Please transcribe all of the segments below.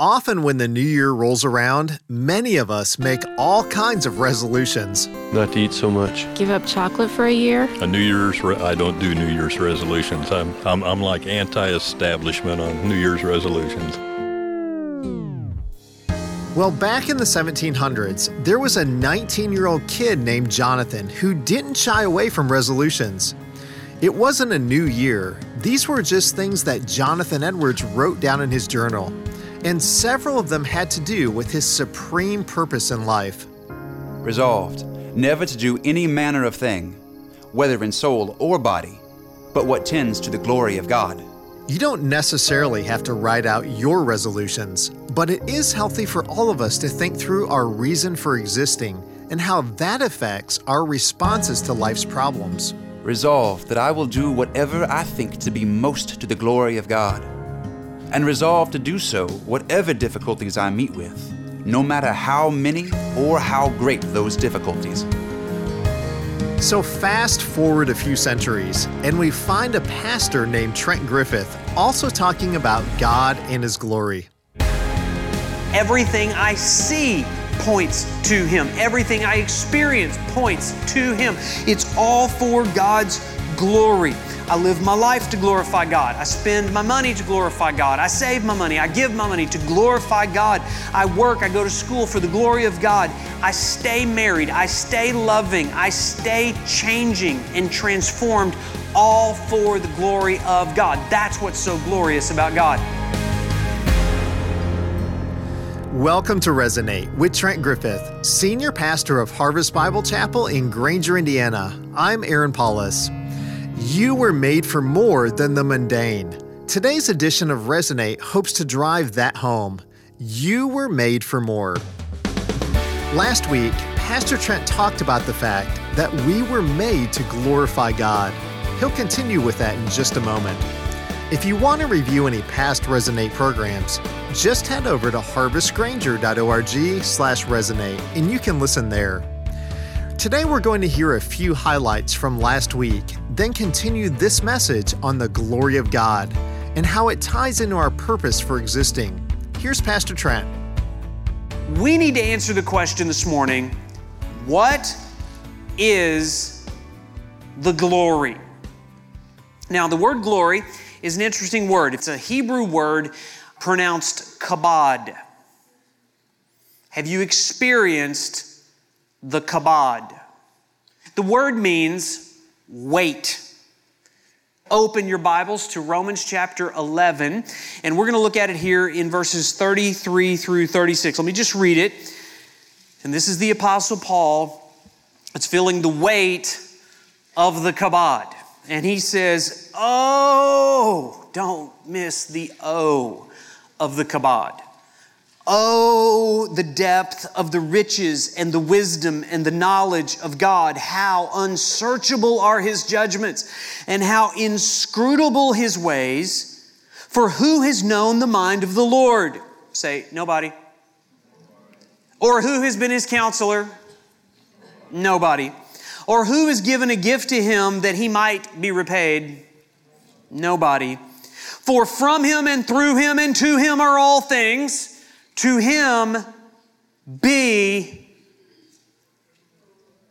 Often, when the new year rolls around, many of us make all kinds of resolutions. Not to eat so much. Give up chocolate for a year? A New Year's, re- I don't do New Year's resolutions. I'm, I'm, I'm like anti establishment on New Year's resolutions. Well, back in the 1700s, there was a 19 year old kid named Jonathan who didn't shy away from resolutions. It wasn't a new year, these were just things that Jonathan Edwards wrote down in his journal and several of them had to do with his supreme purpose in life. Resolved never to do any manner of thing, whether in soul or body, but what tends to the glory of God. You don't necessarily have to write out your resolutions, but it is healthy for all of us to think through our reason for existing and how that affects our responses to life's problems. Resolved that I will do whatever I think to be most to the glory of God and resolve to do so whatever difficulties I meet with, no matter how many or how great those difficulties. So, fast forward a few centuries, and we find a pastor named Trent Griffith also talking about God and His glory. Everything I see points to Him, everything I experience points to Him. It's all for God's glory. I live my life to glorify God. I spend my money to glorify God. I save my money. I give my money to glorify God. I work. I go to school for the glory of God. I stay married. I stay loving. I stay changing and transformed, all for the glory of God. That's what's so glorious about God. Welcome to Resonate with Trent Griffith, Senior Pastor of Harvest Bible Chapel in Granger, Indiana. I'm Aaron Paulus. You were made for more than the mundane. Today's edition of Resonate hopes to drive that home. You were made for more. Last week, Pastor Trent talked about the fact that we were made to glorify God. He'll continue with that in just a moment. If you want to review any past Resonate programs, just head over to harvestgranger.org slash resonate and you can listen there. Today we're going to hear a few highlights from last week, then continue this message on the glory of God and how it ties into our purpose for existing. Here's Pastor Trent. We need to answer the question this morning what is the glory? Now, the word glory is an interesting word. It's a Hebrew word pronounced kabod. Have you experienced the kabod. The word means weight. Open your Bibles to Romans chapter 11, and we're going to look at it here in verses 33 through 36. Let me just read it. And this is the Apostle Paul. It's feeling the weight of the kabod. And he says, Oh, don't miss the O of the kabod. Oh, the depth of the riches and the wisdom and the knowledge of God. How unsearchable are his judgments and how inscrutable his ways. For who has known the mind of the Lord? Say, nobody. Or who has been his counselor? Nobody. Or who has given a gift to him that he might be repaid? Nobody. For from him and through him and to him are all things. To him be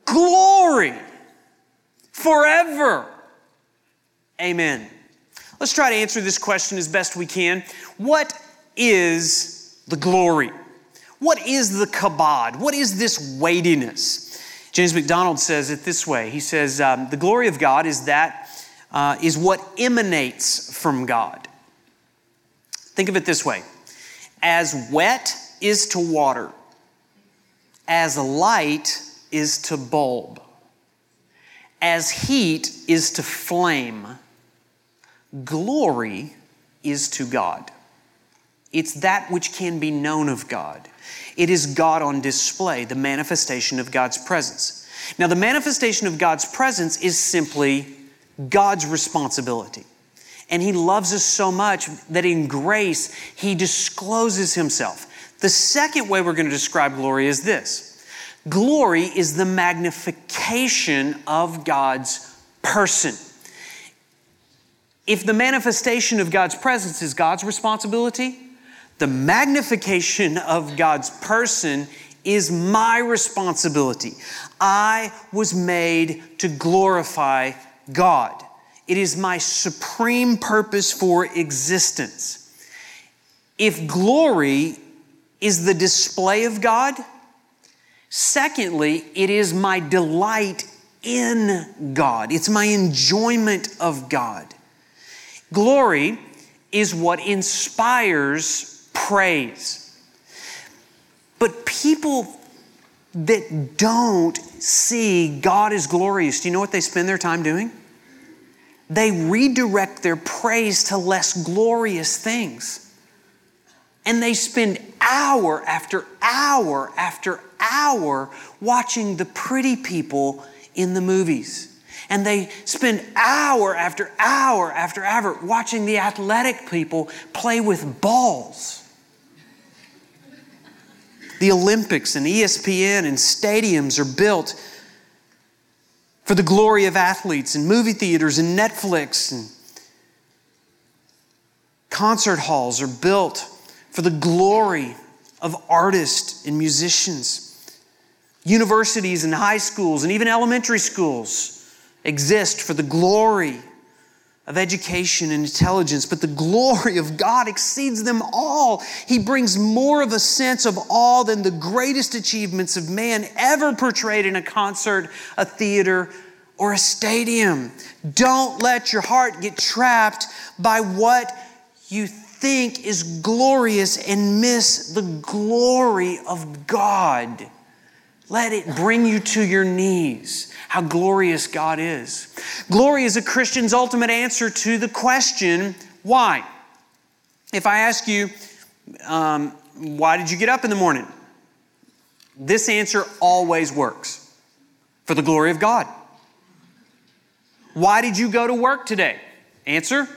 glory forever. Amen. Let's try to answer this question as best we can. What is the glory? What is the kabod? What is this weightiness? James MacDonald says it this way. He says, um, The glory of God is that uh, is what emanates from God. Think of it this way as wet is to water, as light is to bulb, as heat is to flame, glory is to God. It's that which can be known of God. It is God on display, the manifestation of God's presence. Now, the manifestation of God's presence is simply God's responsibility. And He loves us so much that in grace, He discloses Himself. The second way we're going to describe glory is this glory is the magnification of God's person. If the manifestation of God's presence is God's responsibility, The magnification of God's person is my responsibility. I was made to glorify God. It is my supreme purpose for existence. If glory is the display of God, secondly, it is my delight in God, it's my enjoyment of God. Glory is what inspires praise. But people that don't see God as glorious, do you know what they spend their time doing? They redirect their praise to less glorious things. And they spend hour after hour after hour watching the pretty people in the movies. And they spend hour after hour after hour watching the athletic people play with balls. The Olympics and ESPN and stadiums are built for the glory of athletes and movie theaters and Netflix and concert halls are built for the glory of artists and musicians. Universities and high schools and even elementary schools exist for the glory of education and intelligence, but the glory of God exceeds them all. He brings more of a sense of awe than the greatest achievements of man ever portrayed in a concert, a theater, or a stadium. Don't let your heart get trapped by what you think is glorious and miss the glory of God. Let it bring you to your knees. How glorious God is. Glory is a Christian's ultimate answer to the question, why? If I ask you, um, why did you get up in the morning? This answer always works for the glory of God. Why did you go to work today? Answer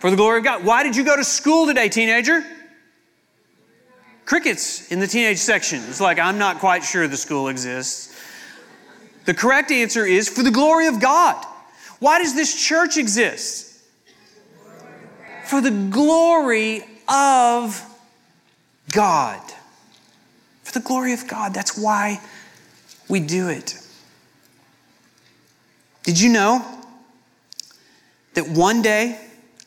for the glory of God. Why did you go to school today, teenager? Crickets in the teenage section. It's like, I'm not quite sure the school exists. The correct answer is for the glory of God. Why does this church exist? For the glory of God. For the glory of God. That's why we do it. Did you know that one day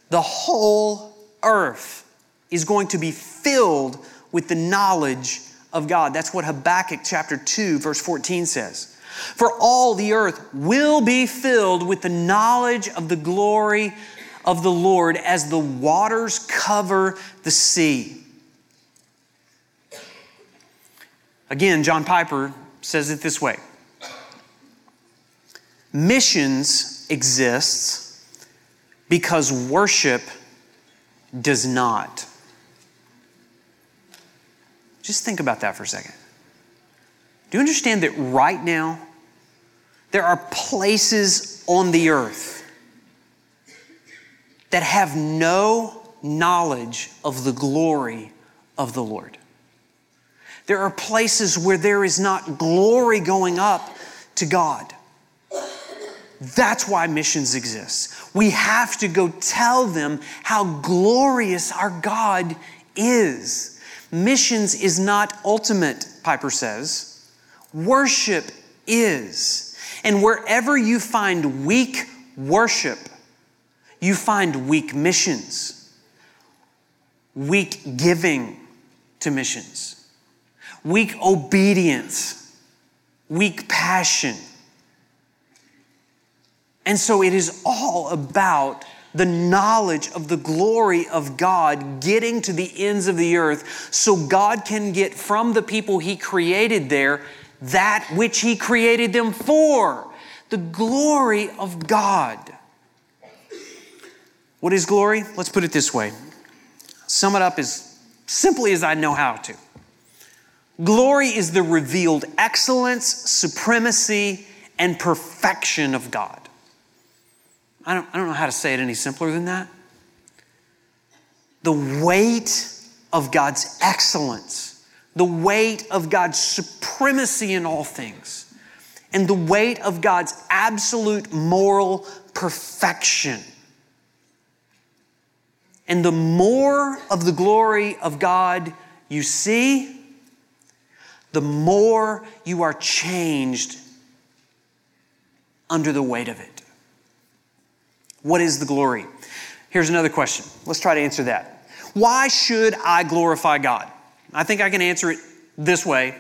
the whole earth is going to be filled with the knowledge of God. That's what Habakkuk chapter 2, verse 14 says. For all the earth will be filled with the knowledge of the glory of the Lord as the waters cover the sea. Again, John Piper says it this way Missions exists because worship does not. Just think about that for a second. Do you understand that right now, there are places on the earth that have no knowledge of the glory of the Lord? There are places where there is not glory going up to God. That's why missions exist. We have to go tell them how glorious our God is. Missions is not ultimate, Piper says. Worship is. And wherever you find weak worship, you find weak missions, weak giving to missions, weak obedience, weak passion. And so it is all about the knowledge of the glory of God getting to the ends of the earth so God can get from the people He created there that which He created them for the glory of God. What is glory? Let's put it this way sum it up as simply as I know how to. Glory is the revealed excellence, supremacy, and perfection of God. I don't, I don't know how to say it any simpler than that. The weight of God's excellence, the weight of God's supremacy in all things, and the weight of God's absolute moral perfection. And the more of the glory of God you see, the more you are changed under the weight of it. What is the glory? Here's another question. Let's try to answer that. Why should I glorify God? I think I can answer it this way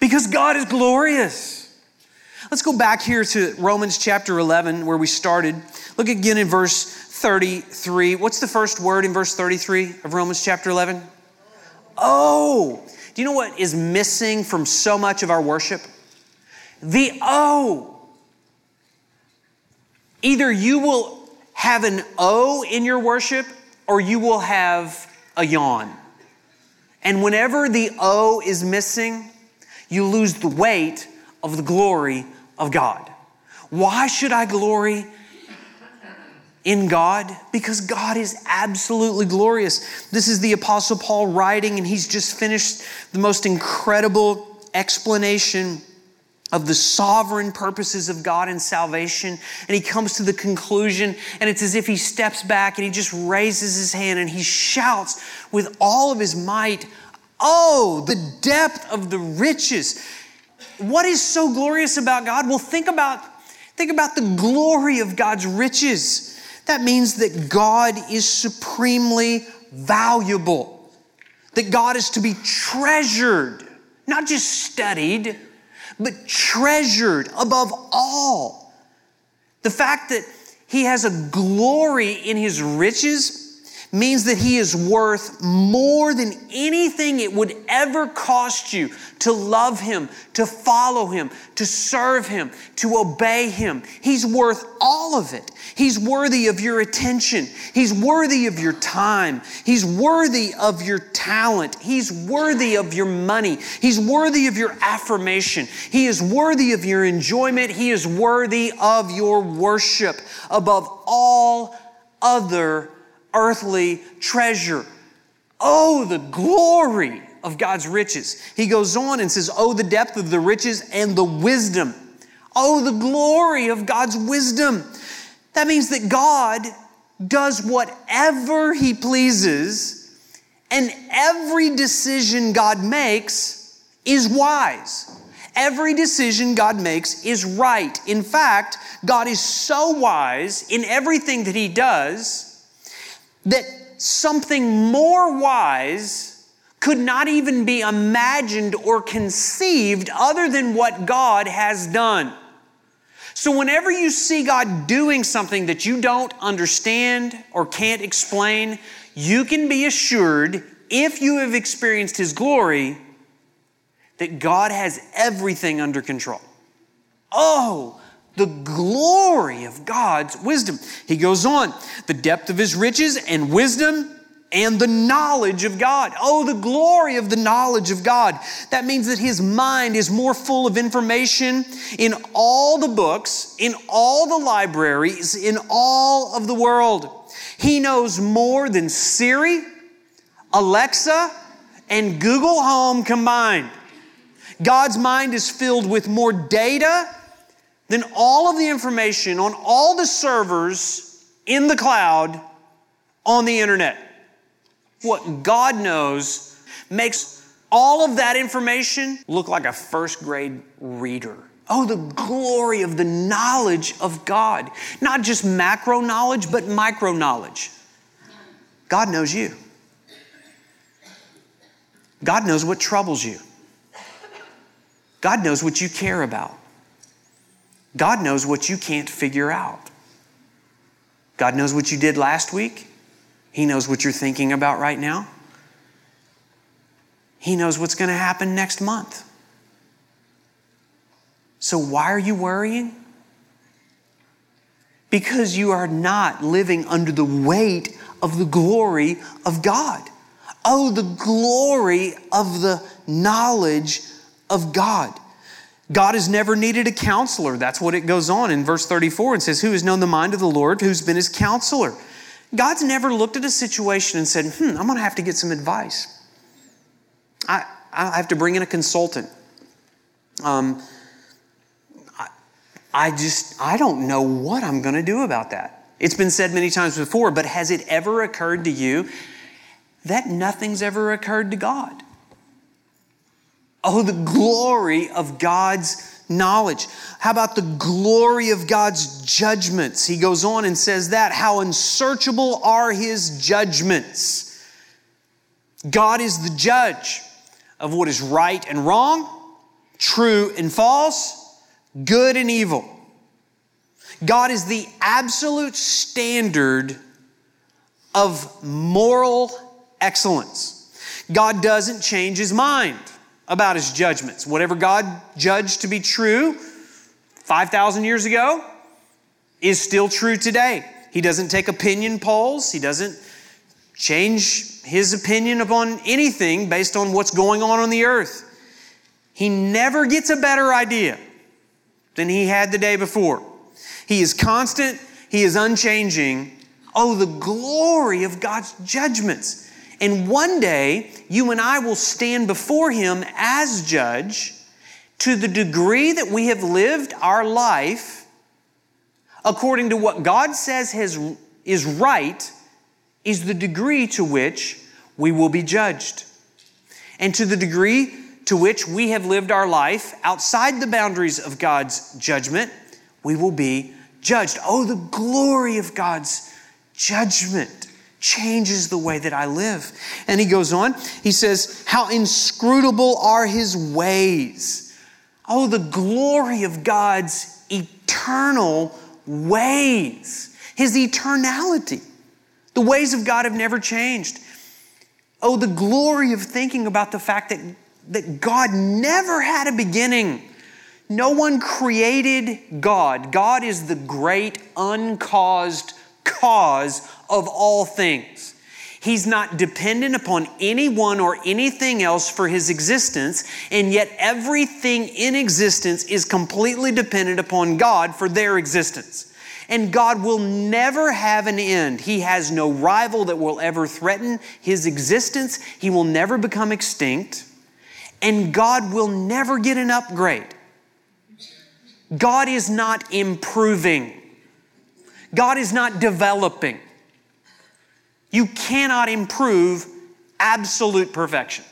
because God is glorious. Let's go back here to Romans chapter 11, where we started. Look again in verse 33. What's the first word in verse 33 of Romans chapter 11? Oh. Do you know what is missing from so much of our worship? The oh. Either you will have an O in your worship or you will have a yawn. And whenever the O is missing, you lose the weight of the glory of God. Why should I glory in God? Because God is absolutely glorious. This is the Apostle Paul writing, and he's just finished the most incredible explanation of the sovereign purposes of God in salvation. And he comes to the conclusion, and it's as if he steps back and he just raises his hand and he shouts with all of his might, Oh, the depth of the riches. What is so glorious about God? Well, think about, think about the glory of God's riches. That means that God is supremely valuable, that God is to be treasured, not just studied but treasured above all. The fact that he has a glory in his riches means that he is worth more than anything it would ever cost you to love him, to follow him, to serve him, to obey him. He's worth all of it. He's worthy of your attention. He's worthy of your time. He's worthy of your talent. He's worthy of your money. He's worthy of your affirmation. He is worthy of your enjoyment. He is worthy of your worship above all other earthly treasure. Oh, the glory of God's riches. He goes on and says, Oh, the depth of the riches and the wisdom. Oh, the glory of God's wisdom. That means that God does whatever He pleases, and every decision God makes is wise. Every decision God makes is right. In fact, God is so wise in everything that He does that something more wise could not even be imagined or conceived other than what God has done. So, whenever you see God doing something that you don't understand or can't explain, you can be assured, if you have experienced His glory, that God has everything under control. Oh, the glory of God's wisdom. He goes on, the depth of his riches and wisdom and the knowledge of God. Oh, the glory of the knowledge of God. That means that his mind is more full of information in all the books, in all the libraries, in all of the world. He knows more than Siri, Alexa, and Google Home combined. God's mind is filled with more data then all of the information on all the servers in the cloud on the internet. What God knows makes all of that information look like a first grade reader. Oh, the glory of the knowledge of God. Not just macro knowledge, but micro knowledge. God knows you. God knows what troubles you. God knows what you care about. God knows what you can't figure out. God knows what you did last week. He knows what you're thinking about right now. He knows what's going to happen next month. So, why are you worrying? Because you are not living under the weight of the glory of God. Oh, the glory of the knowledge of God. God has never needed a counselor. That's what it goes on in verse 34 and says, Who has known the mind of the Lord? Who's been his counselor? God's never looked at a situation and said, Hmm, I'm going to have to get some advice. I, I have to bring in a consultant. Um, I, I just, I don't know what I'm going to do about that. It's been said many times before, but has it ever occurred to you that nothing's ever occurred to God? Oh, the glory of God's knowledge. How about the glory of God's judgments? He goes on and says that. How unsearchable are his judgments. God is the judge of what is right and wrong, true and false, good and evil. God is the absolute standard of moral excellence. God doesn't change his mind about his judgments. Whatever God judged to be true 5,000 years ago is still true today. He doesn't take opinion polls, he doesn't change his opinion upon anything based on what's going on on the earth. He never gets a better idea than he had the day before. He is constant, he is unchanging. Oh, the glory of God's judgments. And one day, you and I will stand before Him as judge to the degree that we have lived our life according to what God says has, is right, is the degree to which we will be judged. And to the degree to which we have lived our life outside the boundaries of God's judgment, we will be judged. Oh, the glory of God's judgment changes the way that I live. And he goes on, he says, How inscrutable are his ways. Oh, the glory of God's eternal ways, his eternality. The ways of God have never changed. Oh, the glory of thinking about the fact that, that God never had a beginning. No one created God. God is the great uncaused cause of all things. He's not dependent upon anyone or anything else for his existence, and yet everything in existence is completely dependent upon God for their existence. And God will never have an end. He has no rival that will ever threaten his existence. He will never become extinct. And God will never get an upgrade. God is not improving. God is not developing. You cannot improve absolute perfection.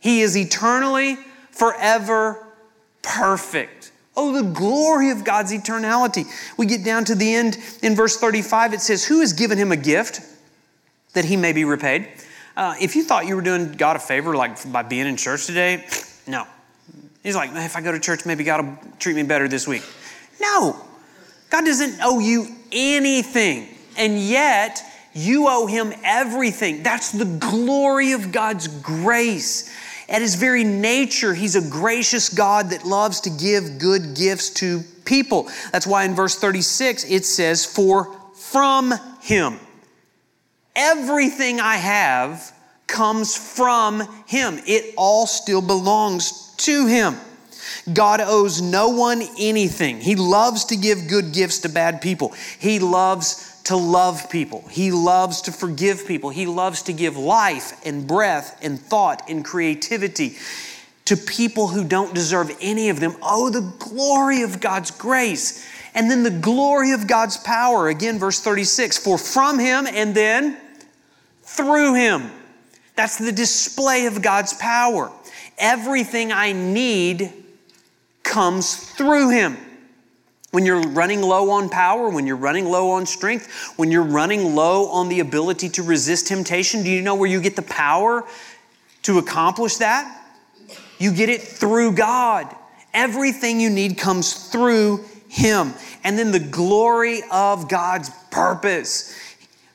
He is eternally, forever perfect. Oh, the glory of God's eternality. We get down to the end in verse 35. It says, Who has given him a gift that he may be repaid? Uh, if you thought you were doing God a favor, like by being in church today, no. He's like, if I go to church, maybe God will treat me better this week. No. God doesn't owe you anything. And yet, you owe him everything. That's the glory of God's grace. At his very nature, he's a gracious God that loves to give good gifts to people. That's why in verse 36 it says, For from him. Everything I have comes from him. It all still belongs to him. God owes no one anything. He loves to give good gifts to bad people. He loves to love people. He loves to forgive people. He loves to give life and breath and thought and creativity to people who don't deserve any of them. Oh, the glory of God's grace. And then the glory of God's power. Again, verse 36 For from Him and then through Him. That's the display of God's power. Everything I need comes through Him. When you're running low on power, when you're running low on strength, when you're running low on the ability to resist temptation, do you know where you get the power to accomplish that? You get it through God. Everything you need comes through Him. And then the glory of God's purpose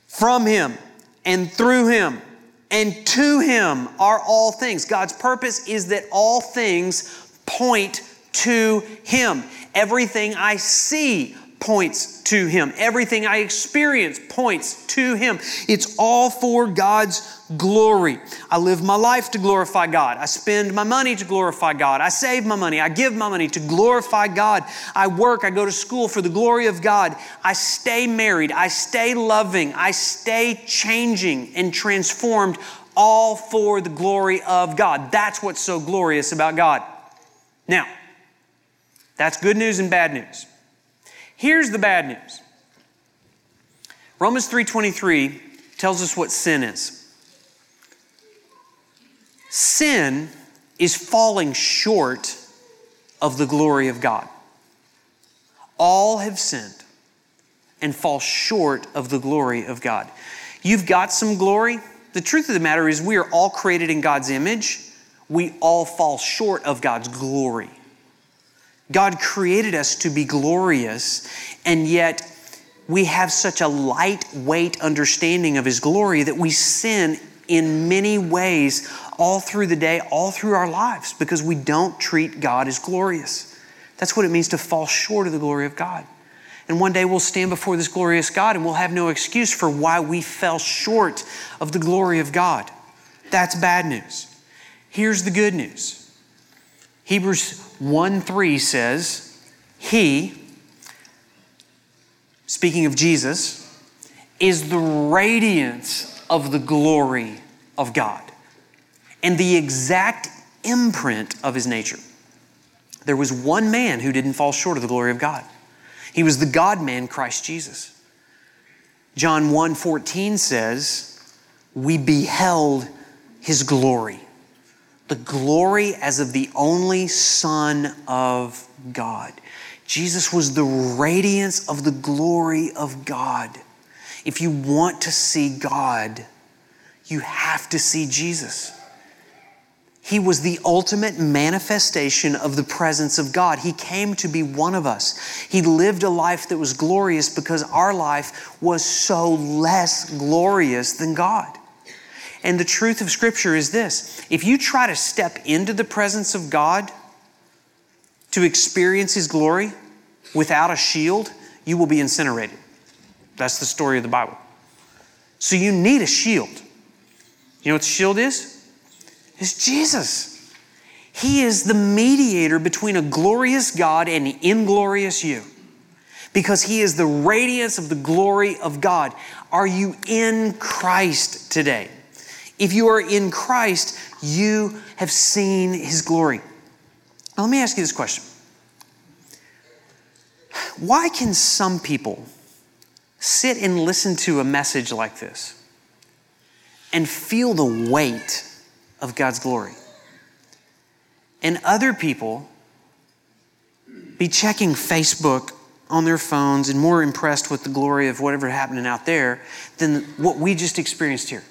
from Him and through Him and to Him are all things. God's purpose is that all things point to Him. Everything I see points to Him. Everything I experience points to Him. It's all for God's glory. I live my life to glorify God. I spend my money to glorify God. I save my money. I give my money to glorify God. I work. I go to school for the glory of God. I stay married. I stay loving. I stay changing and transformed all for the glory of God. That's what's so glorious about God. Now, that's good news and bad news. Here's the bad news Romans 3:23 tells us what sin is. Sin is falling short of the glory of God. All have sinned and fall short of the glory of God. You've got some glory. The truth of the matter is, we are all created in God's image. We all fall short of God's glory. God created us to be glorious, and yet we have such a lightweight understanding of His glory that we sin in many ways all through the day, all through our lives, because we don't treat God as glorious. That's what it means to fall short of the glory of God. And one day we'll stand before this glorious God and we'll have no excuse for why we fell short of the glory of God. That's bad news. Here's the good news Hebrews 1 3 says, He, speaking of Jesus, is the radiance of the glory of God and the exact imprint of his nature. There was one man who didn't fall short of the glory of God. He was the God man, Christ Jesus. John 1 14 says, We beheld his glory, the glory as of the only Son of God. Jesus was the radiance of the glory of God. If you want to see God, you have to see Jesus. He was the ultimate manifestation of the presence of God. He came to be one of us. He lived a life that was glorious because our life was so less glorious than God. And the truth of Scripture is this if you try to step into the presence of God to experience His glory without a shield, you will be incinerated. That's the story of the Bible. So you need a shield. You know what the shield is? It's Jesus. He is the mediator between a glorious God and an inglorious you because he is the radiance of the glory of God. Are you in Christ today? If you are in Christ, you have seen his glory. Now, let me ask you this question Why can some people sit and listen to a message like this and feel the weight of God's glory. And other people be checking Facebook on their phones and more impressed with the glory of whatever happening out there than what we just experienced here.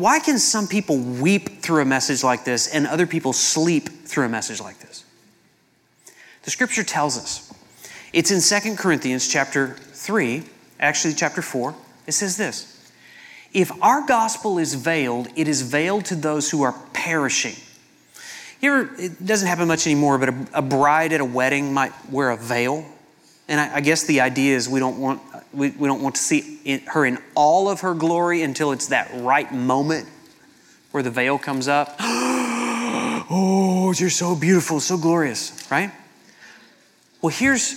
Why can some people weep through a message like this and other people sleep through a message like this? The scripture tells us. It's in Second Corinthians chapter 3, actually chapter 4. It says this if our gospel is veiled, it is veiled to those who are perishing. You ever, it doesn't happen much anymore, but a, a bride at a wedding might wear a veil. And I, I, guess the idea is we don't want, we, we don't want to see in, her in all of her glory until it's that right moment where the veil comes up. oh, you're so beautiful, so glorious, right? Well, here's,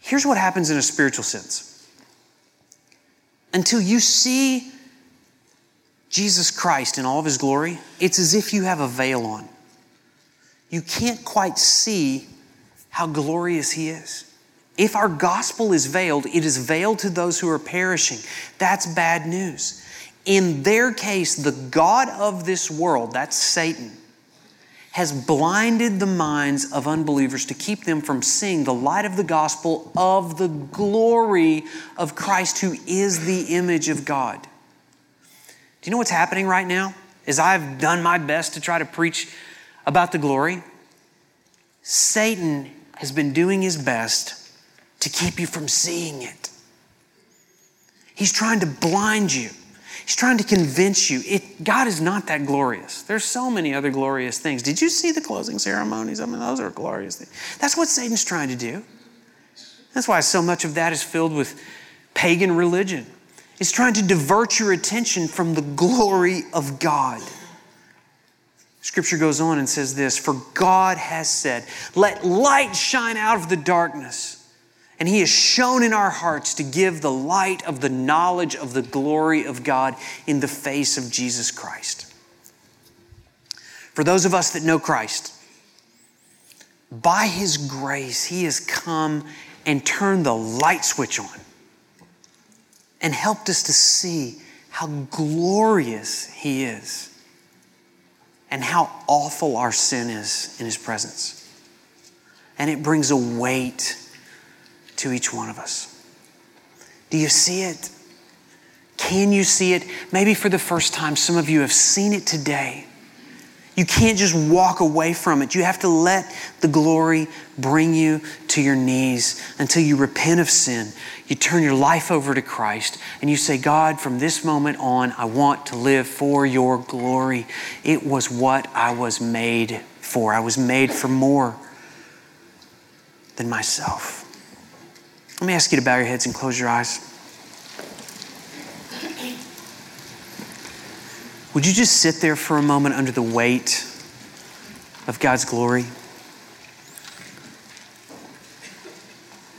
here's what happens in a spiritual sense until you see Jesus Christ in all of his glory, it's as if you have a veil on. You can't quite see how glorious he is. If our gospel is veiled, it is veiled to those who are perishing. That's bad news. In their case, the God of this world, that's Satan, has blinded the minds of unbelievers to keep them from seeing the light of the gospel of the glory of Christ, who is the image of God. Do you know what's happening right now? As I've done my best to try to preach about the glory, Satan has been doing his best to keep you from seeing it. He's trying to blind you. He's trying to convince you it, God is not that glorious. There's so many other glorious things. Did you see the closing ceremonies? I mean, those are glorious things. That's what Satan's trying to do. That's why so much of that is filled with pagan religion. It's trying to divert your attention from the glory of God. Scripture goes on and says this For God has said, Let light shine out of the darkness. And He has shone in our hearts to give the light of the knowledge of the glory of God in the face of Jesus Christ. For those of us that know Christ, by His grace, He has come and turned the light switch on. and helped us to see how glorious He is and how awful our sin is in His presence. And it brings a weight to each one of us. Do you see it? Can you see it? Maybe for the first time, some of you have seen it today. You can't just walk away from it. You have to let the glory bring you to your knees until you repent of sin. You turn your life over to Christ and you say, God, from this moment on, I want to live for your glory. It was what I was made for. I was made for more than myself. Let me ask you to bow your heads and close your eyes. Would you just sit there for a moment under the weight of God's glory?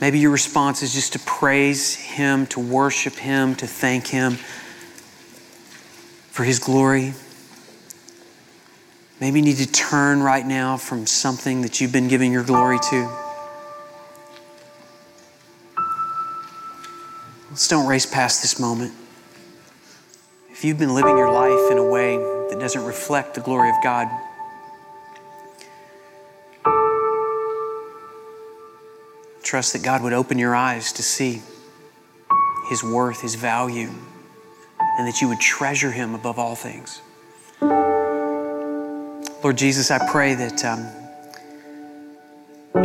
Maybe your response is just to praise Him, to worship Him, to thank Him for His glory. Maybe you need to turn right now from something that you've been giving your glory to. Let's don't race past this moment. If you've been living your life in a way that doesn't reflect the glory of God, trust that God would open your eyes to see His worth, His value, and that you would treasure Him above all things. Lord Jesus, I pray that um,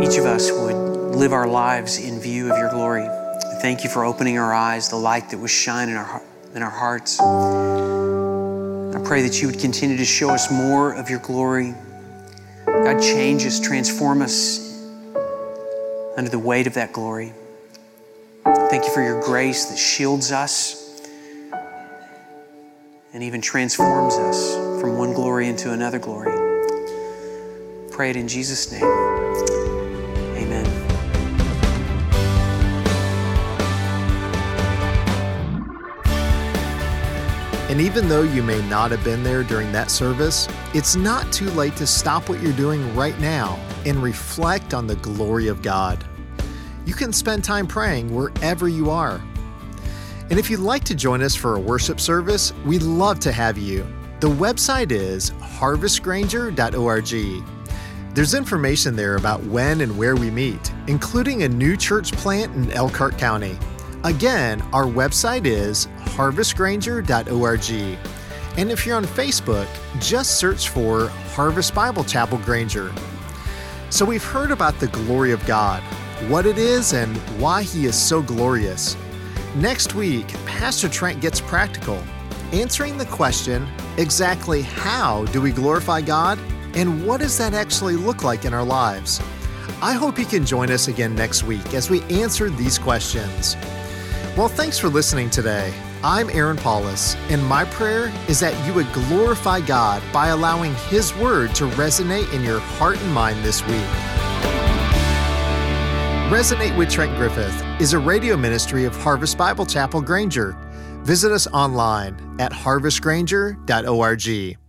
each of us would live our lives in view of your glory. Thank you for opening our eyes, the light that was shining in our, in our hearts. I pray that you would continue to show us more of your glory. God, change us, transform us under the weight of that glory. Thank you for your grace that shields us and even transforms us from one glory into another glory. Pray it in Jesus' name. And even though you may not have been there during that service, it's not too late to stop what you're doing right now and reflect on the glory of God. You can spend time praying wherever you are. And if you'd like to join us for a worship service, we'd love to have you. The website is harvestgranger.org. There's information there about when and where we meet, including a new church plant in Elkhart County. Again, our website is harvestgranger.org. And if you're on Facebook, just search for Harvest Bible Chapel Granger. So we've heard about the glory of God, what it is, and why He is so glorious. Next week, Pastor Trent gets practical, answering the question exactly how do we glorify God and what does that actually look like in our lives? I hope you can join us again next week as we answer these questions. Well, thanks for listening today. I'm Aaron Paulus, and my prayer is that you would glorify God by allowing His Word to resonate in your heart and mind this week. Resonate with Trent Griffith is a radio ministry of Harvest Bible Chapel Granger. Visit us online at harvestgranger.org.